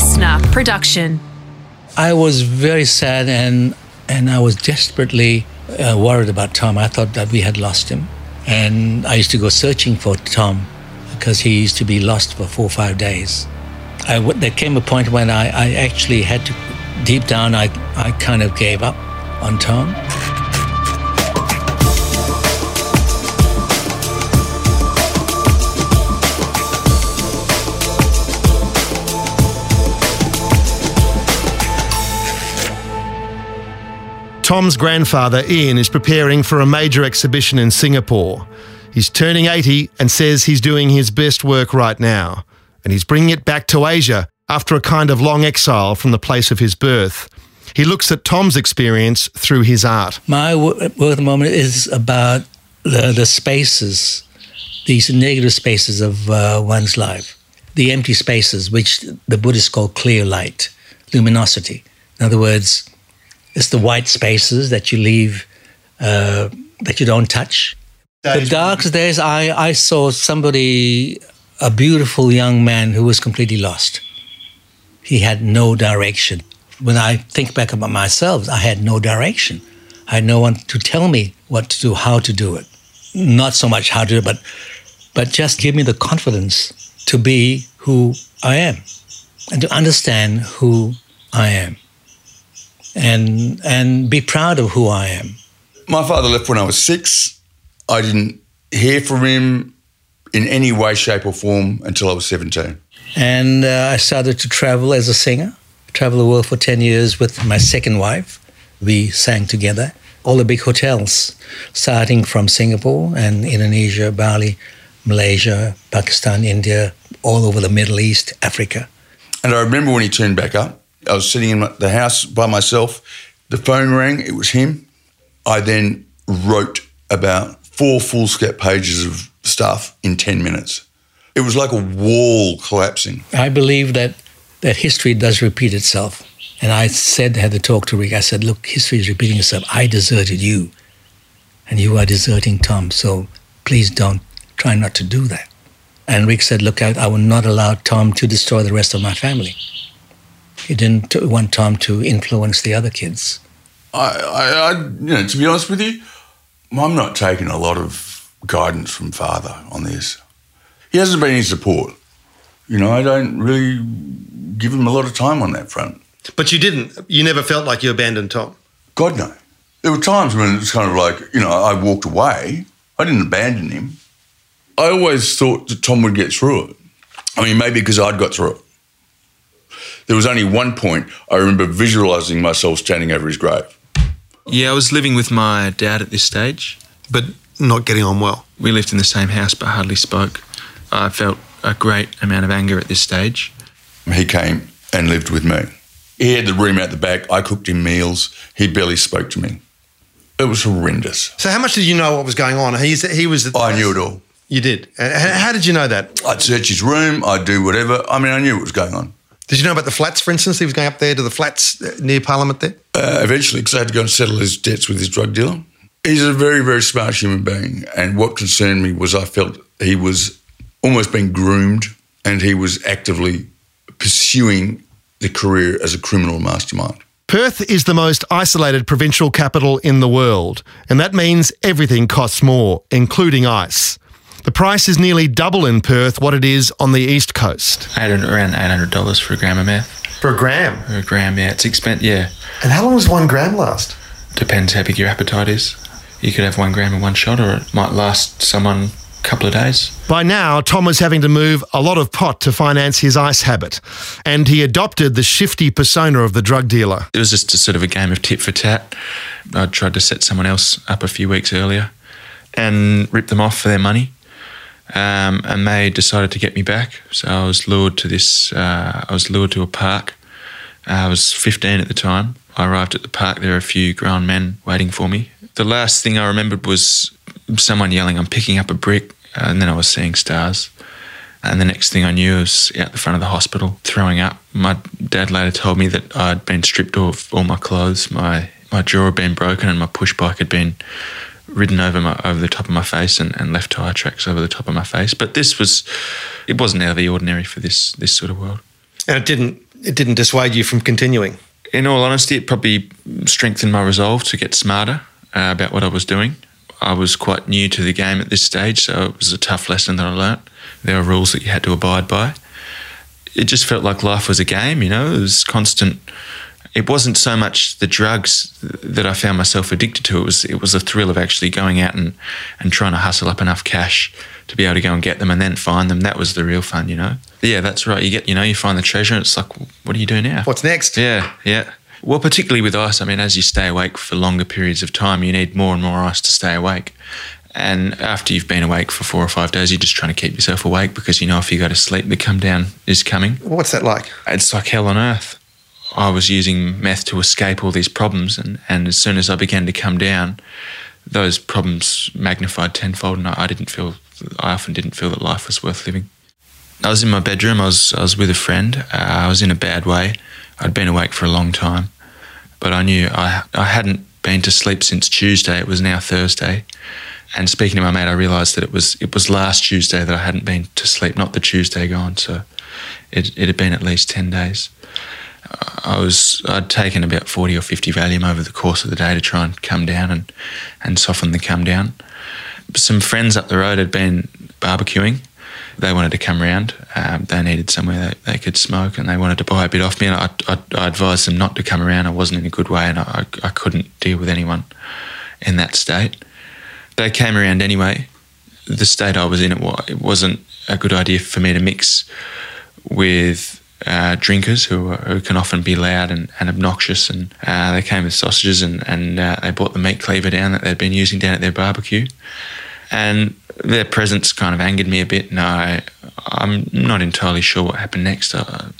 listener production. I was very sad and and I was desperately uh, worried about Tom. I thought that we had lost him, and I used to go searching for Tom because he used to be lost for four or five days. I, there came a point when I, I actually had to, deep down, I, I kind of gave up on Tom. Tom's grandfather, Ian, is preparing for a major exhibition in Singapore. He's turning 80 and says he's doing his best work right now. And he's bringing it back to Asia after a kind of long exile from the place of his birth. He looks at Tom's experience through his art. My work at the moment is about the, the spaces, these negative spaces of uh, one's life, the empty spaces, which the Buddhists call clear light, luminosity. In other words, it's the white spaces that you leave, uh, that you don't touch. The darkest days, I, I saw somebody, a beautiful young man who was completely lost. He had no direction. When I think back about myself, I had no direction. I had no one to tell me what to do, how to do it. Not so much how to do it, but, but just give me the confidence to be who I am and to understand who I am and and be proud of who I am. My father left when I was six. I didn't hear from him in any way, shape, or form until I was 17. And uh, I started to travel as a singer, travel the world for 10 years with my second wife. We sang together, all the big hotels, starting from Singapore and Indonesia, Bali, Malaysia, Pakistan, India, all over the Middle East, Africa. And I remember when he turned back up, I was sitting in the house by myself. The phone rang, it was him. I then wrote about four foolscap pages of stuff in 10 minutes. It was like a wall collapsing. I believe that, that history does repeat itself. And I said, I had to talk to Rick, I said, look, history is repeating itself. I deserted you, and you are deserting Tom. So please don't try not to do that. And Rick said, look, I, I will not allow Tom to destroy the rest of my family. He didn't want Tom to influence the other kids. I, I, I, you know, to be honest with you, I'm not taking a lot of guidance from father on this. He hasn't been any support. You know, I don't really give him a lot of time on that front. But you didn't. You never felt like you abandoned Tom. God no. There were times when it's kind of like, you know, I walked away. I didn't abandon him. I always thought that Tom would get through it. I mean, maybe because I'd got through it. There was only one point I remember visualizing myself standing over his grave. Yeah, I was living with my dad at this stage. But not getting on well. We lived in the same house but hardly spoke. I felt a great amount of anger at this stage. He came and lived with me. He had the room out the back. I cooked him meals. He barely spoke to me. It was horrendous. So, how much did you know what was going on? He's, he was. I knew it all. You did. And how did you know that? I'd search his room. I'd do whatever. I mean, I knew what was going on. Did you know about the flats, for instance? He was going up there to the flats uh, near Parliament there? Uh, eventually, because I had to go and settle his debts with his drug dealer. He's a very, very smart human being. And what concerned me was I felt he was almost being groomed and he was actively pursuing the career as a criminal mastermind. Perth is the most isolated provincial capital in the world, and that means everything costs more, including ice. The price is nearly double in Perth what it is on the east coast. I had around eight hundred dollars for a gram of meth. For a gram? For a gram, yeah. It's expensive, yeah. And how long does one gram last? Depends how big your appetite is. You could have one gram in one shot, or it might last someone a couple of days. By now, Tom was having to move a lot of pot to finance his ice habit, and he adopted the shifty persona of the drug dealer. It was just a sort of a game of tit for tat. I tried to set someone else up a few weeks earlier and rip them off for their money. Um, and they decided to get me back. So I was lured to this. Uh, I was lured to a park. Uh, I was 15 at the time. I arrived at the park. There were a few grown men waiting for me. The last thing I remembered was someone yelling, "I'm picking up a brick," and then I was seeing stars. And the next thing I knew, I was out the front of the hospital throwing up. My dad later told me that I'd been stripped of all my clothes. My my jaw had been broken, and my push bike had been ridden over my over the top of my face and, and left tire tracks over the top of my face. But this was it wasn't out of the ordinary for this this sort of world. And it didn't it didn't dissuade you from continuing. In all honesty, it probably strengthened my resolve to get smarter uh, about what I was doing. I was quite new to the game at this stage, so it was a tough lesson that I learnt. There were rules that you had to abide by. It just felt like life was a game, you know, it was constant. It wasn't so much the drugs that I found myself addicted to. It was it was the thrill of actually going out and, and trying to hustle up enough cash to be able to go and get them and then find them. That was the real fun, you know. Yeah, that's right. You get, you know, you find the treasure. And it's like, what do you do now? What's next? Yeah, yeah. Well, particularly with ice, I mean, as you stay awake for longer periods of time, you need more and more ice to stay awake. And after you've been awake for four or five days, you're just trying to keep yourself awake because you know if you go to sleep, the come down is coming. What's that like? It's like hell on earth. I was using meth to escape all these problems, and, and as soon as I began to come down, those problems magnified tenfold, and I, I didn't feel, I often didn't feel that life was worth living. I was in my bedroom. I was I was with a friend. Uh, I was in a bad way. I'd been awake for a long time, but I knew I I hadn't been to sleep since Tuesday. It was now Thursday, and speaking to my mate, I realised that it was it was last Tuesday that I hadn't been to sleep, not the Tuesday gone. So it it had been at least ten days. I was I'd taken about forty or fifty Valium over the course of the day to try and come down and and soften the come down. Some friends up the road had been barbecuing they wanted to come around. Um, they needed somewhere that they could smoke, and they wanted to buy a bit off me. And I, I, I advised them not to come around. I wasn't in a good way, and I, I couldn't deal with anyone in that state. They came around anyway. The state I was in, it, it wasn't a good idea for me to mix with uh, drinkers who, who can often be loud and, and obnoxious. And uh, they came with sausages and, and uh, they brought the meat cleaver down that they'd been using down at their barbecue. And their presence kind of angered me a bit. And I, I'm not entirely sure what happened next. Uh,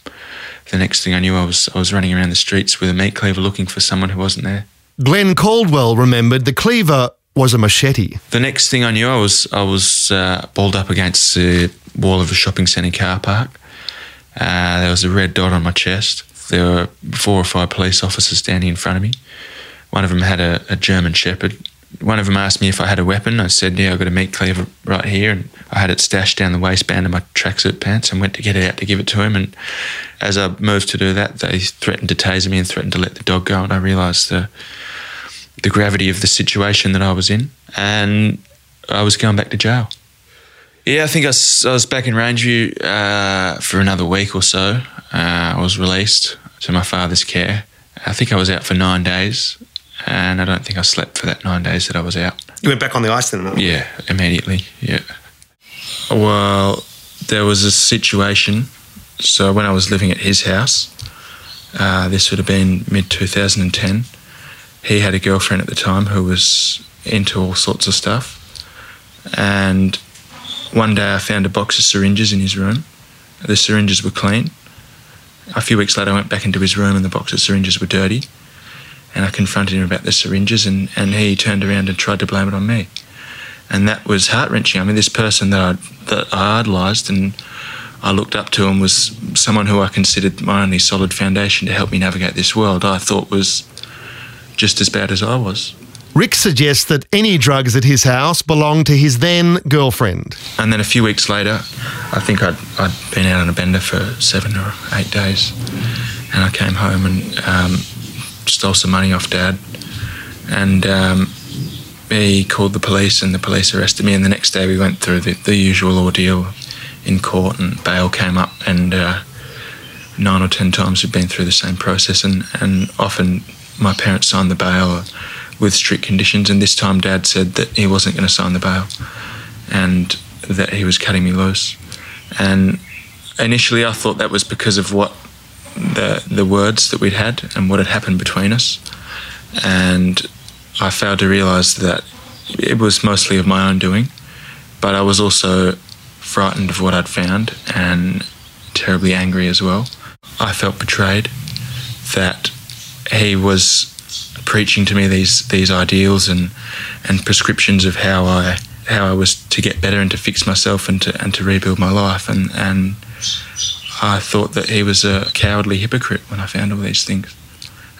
the next thing I knew, I was I was running around the streets with a meat cleaver looking for someone who wasn't there. Glenn Caldwell remembered the cleaver was a machete. The next thing I knew, I was I was uh, balled up against the wall of a shopping centre car park. Uh, there was a red dot on my chest. There were four or five police officers standing in front of me. One of them had a, a German Shepherd one of them asked me if I had a weapon. I said, yeah, I've got a meat cleaver right here. And I had it stashed down the waistband of my tracksuit pants and went to get it out to give it to him. And as I moved to do that, they threatened to taser me and threatened to let the dog go. And I realised the, the gravity of the situation that I was in. And I was going back to jail. Yeah, I think I was, I was back in Rangeview uh, for another week or so. Uh, I was released to my father's care. I think I was out for nine days and I don't think I slept for that nine days that I was out. You went back on the ice then? Yeah, immediately. Yeah. Well, there was a situation. So when I was living at his house, uh, this would have been mid 2010. He had a girlfriend at the time who was into all sorts of stuff, and one day I found a box of syringes in his room. The syringes were clean. A few weeks later, I went back into his room and the box of syringes were dirty and I confronted him about the syringes, and, and he turned around and tried to blame it on me. And that was heart wrenching. I mean, this person that I, that I idolised and I looked up to and was someone who I considered my only solid foundation to help me navigate this world, I thought was just as bad as I was. Rick suggests that any drugs at his house belonged to his then girlfriend. And then a few weeks later, I think I'd, I'd been out on a bender for seven or eight days. And I came home and um, stole some money off dad. And um, he called the police, and the police arrested me. And the next day, we went through the, the usual ordeal in court, and bail came up. And uh, nine or ten times we've been through the same process. And, and often my parents signed the bail with strict conditions. And this time, dad said that he wasn't going to sign the bail and that he was cutting me loose. And initially, I thought that was because of what the the words that we'd had and what had happened between us, and I failed to realise that it was mostly of my own doing, but I was also frightened of what I'd found and terribly angry as well. I felt betrayed that he was preaching to me these these ideals and and prescriptions of how I how I was to get better and to fix myself and to and to rebuild my life and and I thought that he was a cowardly hypocrite when I found all these things.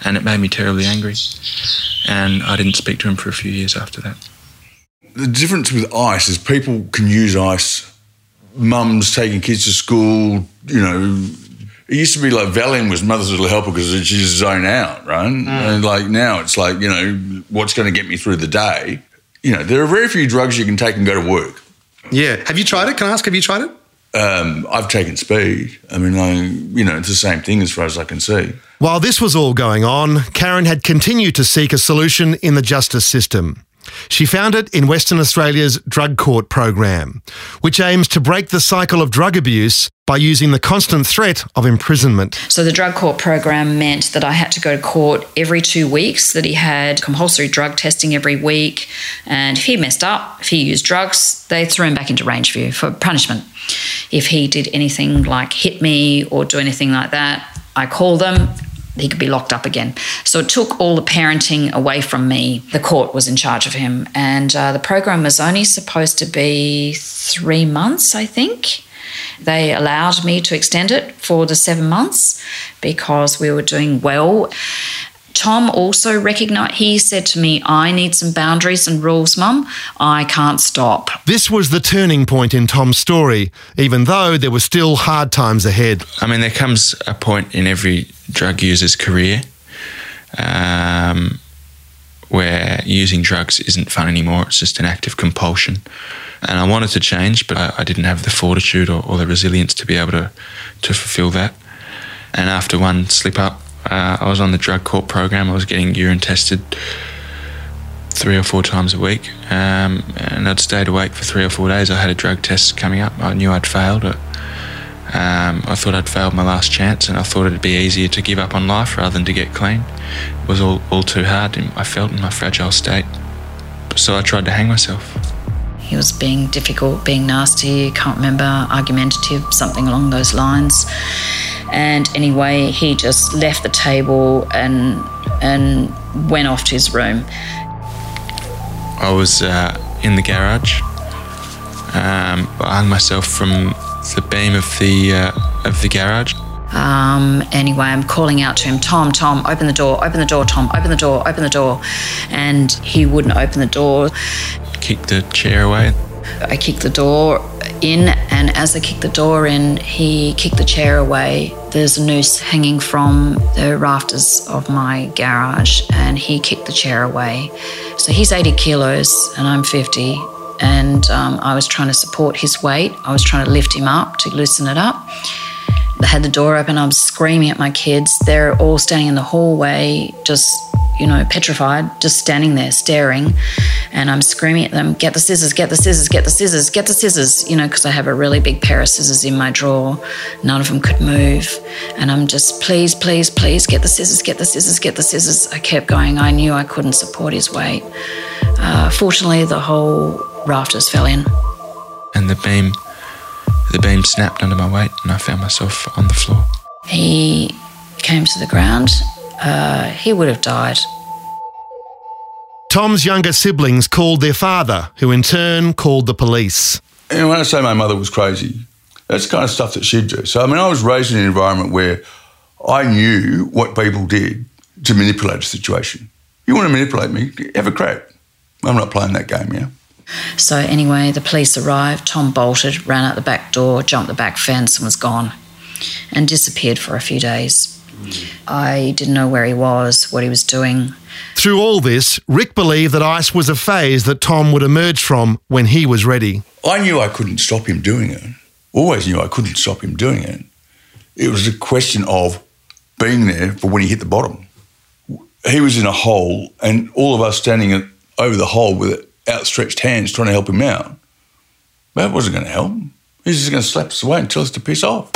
And it made me terribly angry. And I didn't speak to him for a few years after that. The difference with ice is people can use ice. Mums taking kids to school, you know, it used to be like Valium was mother's little helper because she just zone out, right? And like now it's like, you know, what's going to get me through the day? You know, there are very few drugs you can take and go to work. Yeah. Have you tried it? Can I ask, have you tried it? Um, I've taken speed. I mean, I, you know, it's the same thing as far as I can see. While this was all going on, Karen had continued to seek a solution in the justice system. She found it in Western Australia's Drug Court program, which aims to break the cycle of drug abuse by using the constant threat of imprisonment. So the drug court program meant that I had to go to court every two weeks, that he had compulsory drug testing every week. And if he messed up, if he used drugs, they threw him back into Rangeview for punishment. If he did anything like hit me or do anything like that, I called them he could be locked up again. So it took all the parenting away from me. The court was in charge of him. And uh, the program was only supposed to be three months, I think. They allowed me to extend it for the seven months because we were doing well. Tom also recognized, he said to me, I need some boundaries and rules, mum. I can't stop. This was the turning point in Tom's story, even though there were still hard times ahead. I mean, there comes a point in every drug user's career um, where using drugs isn't fun anymore. It's just an act of compulsion. And I wanted to change, but I, I didn't have the fortitude or, or, the resilience to be able to, to fulfill that. And after one slip up, uh, I was on the drug court program. I was getting urine tested three or four times a week, um, and I'd stayed awake for three or four days. I had a drug test coming up. I knew I'd failed it. Um, I thought I'd failed my last chance, and I thought it'd be easier to give up on life rather than to get clean. It was all, all too hard. I felt in my fragile state, so I tried to hang myself. He was being difficult, being nasty, can't remember, argumentative, something along those lines. And anyway, he just left the table and and went off to his room. I was uh, in the garage. Um, I hung myself from the beam of the uh, of the garage. Um, anyway, I'm calling out to him, Tom, Tom, open the door, open the door, Tom, open the door, open the door. And he wouldn't open the door. Kicked the chair away. I kicked the door in, and as I kicked the door in, he kicked the chair away. There's a noose hanging from the rafters of my garage, and he kicked the chair away. So he's 80 kilos, and I'm 50 and um, I was trying to support his weight. I was trying to lift him up to loosen it up. I had the door open. I was screaming at my kids. They're all standing in the hallway, just you know, petrified, just standing there staring. And I'm screaming at them, get the scissors, get the scissors, get the scissors, get the scissors, you know, because I have a really big pair of scissors in my drawer. None of them could move. And I'm just, please, please, please, get the scissors, get the scissors, get the scissors. I kept going. I knew I couldn't support his weight. Uh, fortunately, the whole rafters fell in. And the beam, the beam snapped under my weight, and I found myself on the floor. He came to the ground. Uh, he would have died. Tom's younger siblings called their father, who in turn called the police. And when I say my mother was crazy, that's the kind of stuff that she'd do. So, I mean, I was raised in an environment where I knew what people did to manipulate a situation. You want to manipulate me? Have a crack. I'm not playing that game, yeah? So, anyway, the police arrived. Tom bolted, ran out the back door, jumped the back fence, and was gone and disappeared for a few days. I didn't know where he was, what he was doing. Through all this, Rick believed that ice was a phase that Tom would emerge from when he was ready. I knew I couldn't stop him doing it. Always knew I couldn't stop him doing it. It was a question of being there for when he hit the bottom. He was in a hole, and all of us standing over the hole with outstretched hands trying to help him out. That wasn't going to help. Him. He's just going to slap us away and tell us to piss off.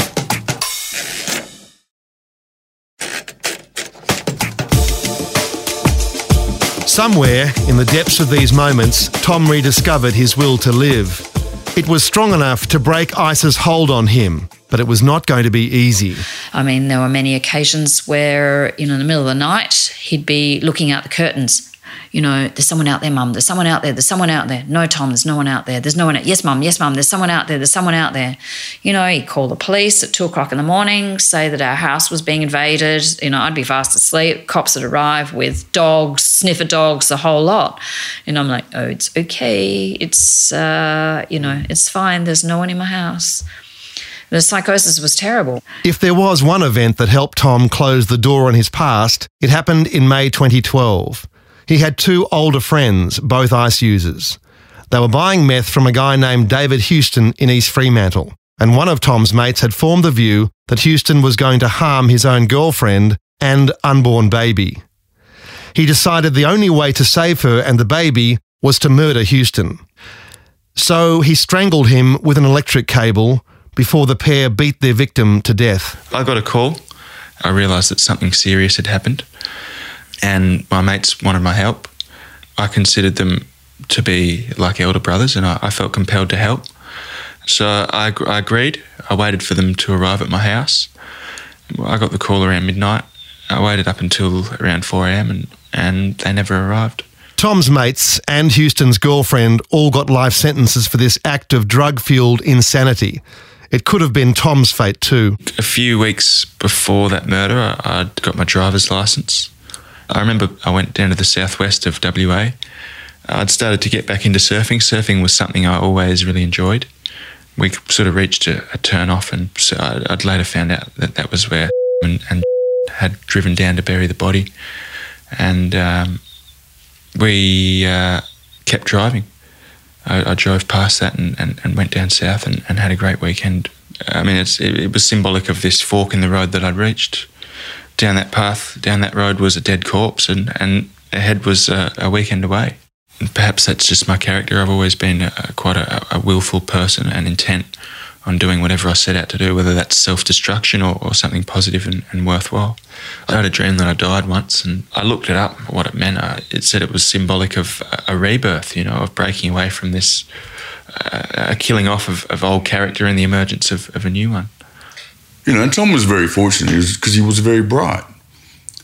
Somewhere in the depths of these moments, Tom rediscovered his will to live. It was strong enough to break Ice's hold on him, but it was not going to be easy. I mean, there were many occasions where, you know, in the middle of the night, he'd be looking out the curtains you know, there's someone out there, mum, there's someone out there, there's someone out there. No, Tom, there's no one out there. There's no one. Out. Yes, mum, yes, mum, there's someone out there, there's someone out there. You know, he'd call the police at two o'clock in the morning, say that our house was being invaded. You know, I'd be fast asleep. Cops would arrive with dogs, sniffer dogs, the whole lot. And I'm like, oh, it's okay. It's, uh, you know, it's fine. There's no one in my house. The psychosis was terrible. If there was one event that helped Tom close the door on his past, it happened in May 2012. He had two older friends, both ice users. They were buying meth from a guy named David Houston in East Fremantle, and one of Tom's mates had formed the view that Houston was going to harm his own girlfriend and unborn baby. He decided the only way to save her and the baby was to murder Houston. So he strangled him with an electric cable before the pair beat their victim to death. I got a call. I realised that something serious had happened, and my mates wanted my help. I considered them to be like elder brothers, and I, I felt compelled to help. So I, I agreed. I waited for them to arrive at my house. I got the call around midnight. I waited up until around 4 a.m. and, and they never arrived. Tom's mates and Houston's girlfriend all got life sentences for this act of drug fueled insanity. It could have been Tom's fate too. A few weeks before that murder, I'd got my driver's license. I remember I went down to the southwest of WA. I'd started to get back into surfing. Surfing was something I always really enjoyed. We sort of reached a, a turn off, and so I'd later found out that that was where and, and had driven down to bury the body. And um, we uh, kept driving. I, I, drove past that and, and, and went down south and, and, had a great weekend. I mean, it, it, was symbolic of this fork in the road that I'd reached. Down that path, down that road was a dead corpse, and, and ahead was a, a weekend away. And perhaps that's just my character. I've always been a, quite a, a willful person and intent on doing whatever I set out to do, whether that's self destruction or, or, something positive and, and, worthwhile. I had a dream that I died once, and I looked it up, what it meant. I, it said it was symbolic of a, rebirth, you know, of breaking away from this, uh, a killing off of, of, old character and the emergence of, of a new one. You know, and Tom was very fortunate because he was very bright.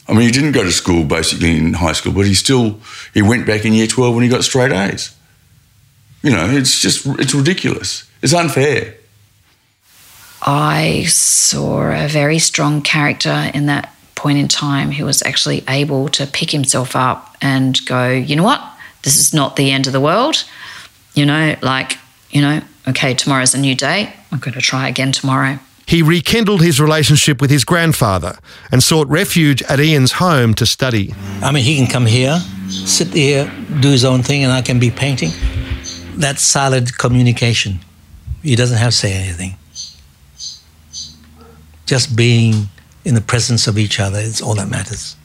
I mean, he didn't go to school basically in high school, but he still he went back in year twelve when he got straight A's. You know, it's just it's ridiculous. It's unfair. I saw a very strong character in that point in time who was actually able to pick himself up and go, you know what? This is not the end of the world. You know, like, you know, okay, tomorrow's a new day. I'm going to try again tomorrow. He rekindled his relationship with his grandfather and sought refuge at Ian's home to study. I mean, he can come here, sit here, do his own thing, and I can be painting. That's solid communication. He doesn't have to say anything just being in the presence of each other is all that matters.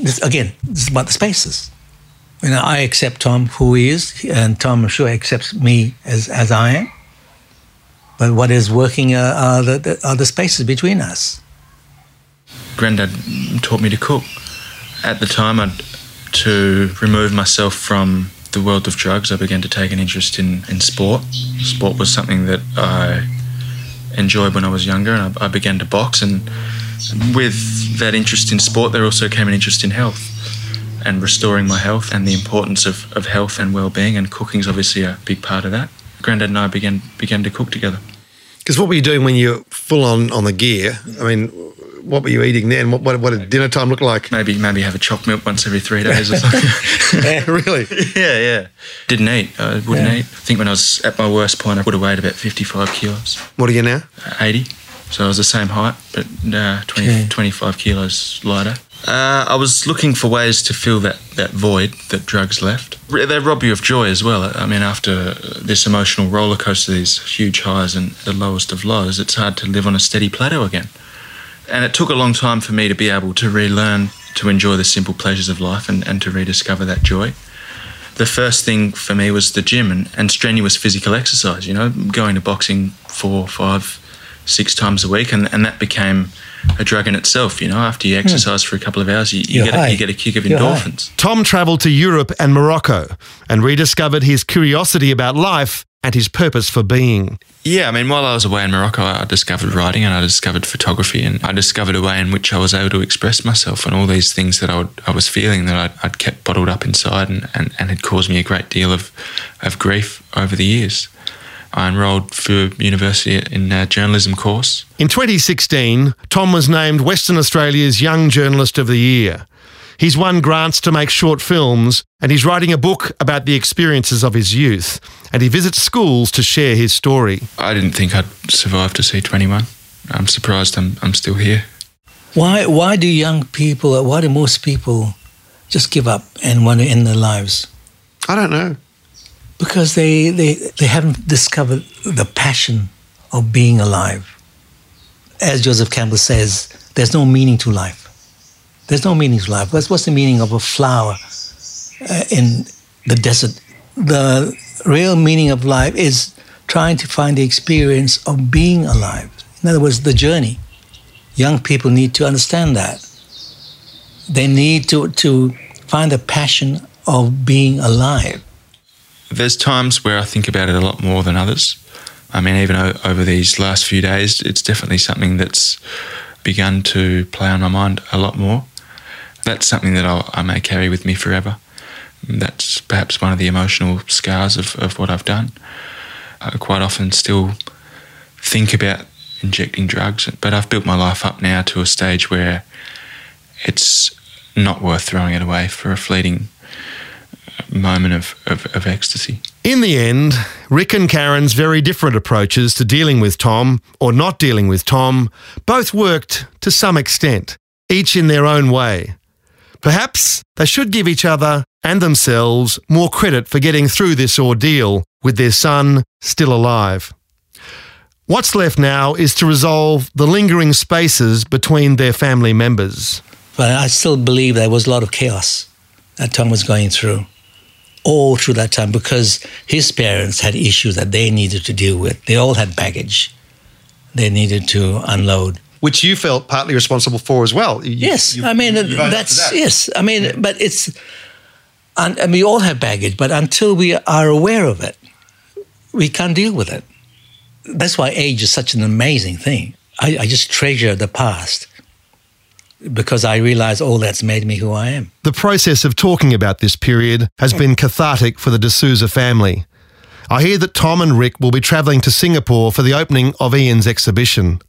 This, again, this is about the spaces. You know, I accept Tom who he is, and Tom, I'm sure, accepts me as, as I am. But what is working uh, are, the, the, are the spaces between us. Granddad taught me to cook. At the time, I'd, to remove myself from the world of drugs, I began to take an interest in, in sport. Sport was something that I enjoyed when I was younger, and I, I began to box. And with that interest in sport, there also came an interest in health and restoring my health and the importance of, of health and well-being. And cooking's obviously a big part of that. Granddad and I began began to cook together. Because what were you doing when you're full on on the gear? I mean, what were you eating then? What, what, what did dinner time look like? Maybe maybe have a choc milk once every three days or something. yeah, really? Yeah, yeah. Didn't eat. I wouldn't yeah. eat. I think when I was at my worst point, I would have weighed about 55 kilos. What are you now? Uh, 80. So I was the same height, but uh, 20, okay. 25 kilos lighter. Uh, I was looking for ways to fill that, that void that drugs left. They rob you of joy as well. I mean, after this emotional roller coaster, these huge highs and the lowest of lows, it's hard to live on a steady plateau again. And it took a long time for me to be able to relearn to enjoy the simple pleasures of life and, and to rediscover that joy. The first thing for me was the gym and, and strenuous physical exercise, you know, going to boxing four, five, six times a week. And, and that became a drug in itself. You know, after you hmm. exercise for a couple of hours, you, you get a, you get a kick of endorphins. Tom travelled to Europe and Morocco and rediscovered his curiosity about life and his purpose for being. Yeah, I mean, while I was away in Morocco, I discovered writing and I discovered photography, and I discovered a way in which I was able to express myself and all these things that I, would, I was feeling that I'd, I'd, kept bottled up inside and, and, and had caused me a great deal of, of grief over the years. I enrolled for university in a journalism course. In 2016, Tom was named Western Australia's Young Journalist of the Year. He's won grants to make short films, and he's writing a book about the experiences of his youth. And he visits schools to share his story. I didn't think I'd survive to see 21. I'm surprised I'm, I'm still here. Why, why do young people, why do most people just give up and want to end their lives? I don't know. Because they, they, they haven't discovered the passion of being alive. As Joseph Campbell says, there's no meaning to life. There's no meaning to life. What's, what's the meaning of a flower uh, in the desert? The real meaning of life is trying to find the experience of being alive. In other words, the journey. Young people need to understand that. They need to, to find the passion of being alive. There's times where I think about it a lot more than others. I mean, even o- over these last few days, it's definitely something that's begun to play on my mind a lot more that's something that I'll, i may carry with me forever. That's perhaps one of the emotional scars of, of what I've done. I quite often still think about injecting drugs, but I've built my life up now to a stage where it's not worth throwing it away for a fleeting moment of, of, of ecstasy. In the end, Rick and Karen's very different approaches to dealing with Tom or not dealing with Tom both worked to some extent, each in their own way. Perhaps they should give each other and themselves more credit for getting through this ordeal with their son still alive. What's left now is to resolve the lingering spaces between their family members. But I still believe there was a lot of chaos that Tom was going through all through that time because his parents had issues that they needed to deal with. They all had baggage they needed to unload which you felt partly responsible for as well. You, yes, you, I mean that's that. yes. I mean, yeah. but it's and, and we all have baggage, but until we are aware of it, we can't deal with it. That's why age is such an amazing thing. I, I just treasure the past because I realize all that's made me who I am. The process of talking about this period has been cathartic for the de Souza family. I hear that Tom and Rick will be travelling to Singapore for the opening of Ian's exhibition.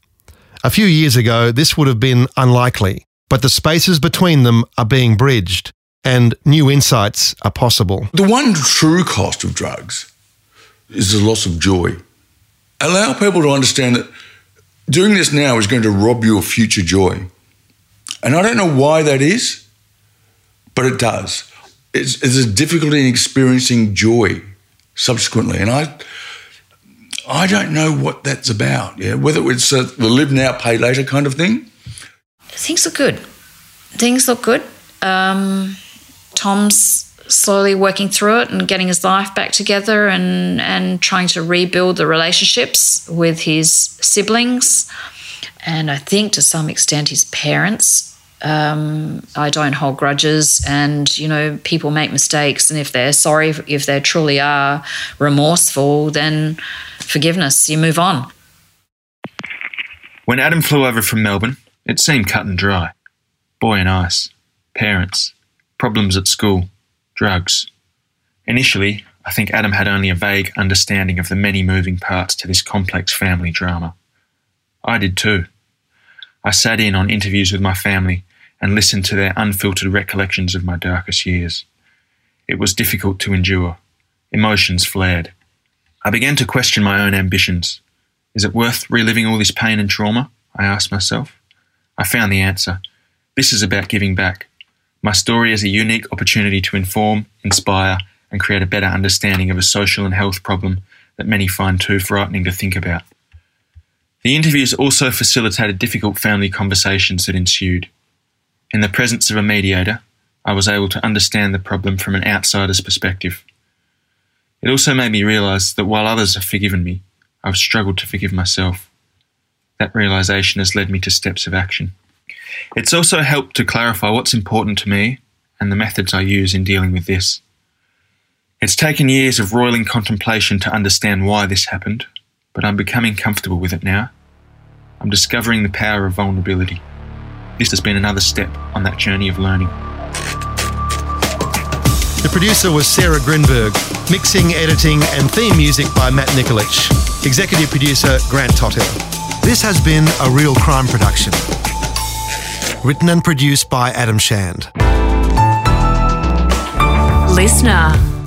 A few years ago, this would have been unlikely, but the spaces between them are being bridged and new insights are possible. The one true cost of drugs is the loss of joy. Allow people to understand that doing this now is going to rob you of future joy. And I don't know why that is, but it does. It's, it's a difficulty in experiencing joy subsequently. And I, I don't know what that's about. Yeah, whether it's a, the live now, pay later kind of thing. Things look good. Things look good. Um, Tom's slowly working through it and getting his life back together and and trying to rebuild the relationships with his siblings and I think to some extent his parents. Um, I don't hold grudges, and you know people make mistakes, and if they're sorry, if they truly are remorseful, then forgiveness, you move on. When Adam flew over from Melbourne, it seemed cut and dry. Boy and ice, parents, problems at school, drugs. Initially, I think Adam had only a vague understanding of the many moving parts to this complex family drama. I did too. I sat in on interviews with my family and listened to their unfiltered recollections of my darkest years. It was difficult to endure. Emotions flared. I began to question my own ambitions. Is it worth reliving all this pain and trauma? I asked myself. I found the answer. This is about giving back. My story is a unique opportunity to inform, inspire, and create a better understanding of a social and health problem that many find too frightening to think about. The interviews also facilitated difficult family conversations that ensued. In the presence of a mediator, I was able to understand the problem from an outsider's perspective. It also made me realise that while others have forgiven me, I've struggled to forgive myself. That realisation has led me to steps of action. It's also helped to clarify what's important to me and the methods I use in dealing with this. It's taken years of roiling contemplation to understand why this happened, but I'm becoming comfortable with it now. I'm discovering the power of vulnerability. This has been another step on that journey of learning. The producer was Sarah Grinberg, mixing, editing, and theme music by Matt Nikolic, executive producer Grant Tothill. This has been a real crime production, written and produced by Adam Shand. Listener.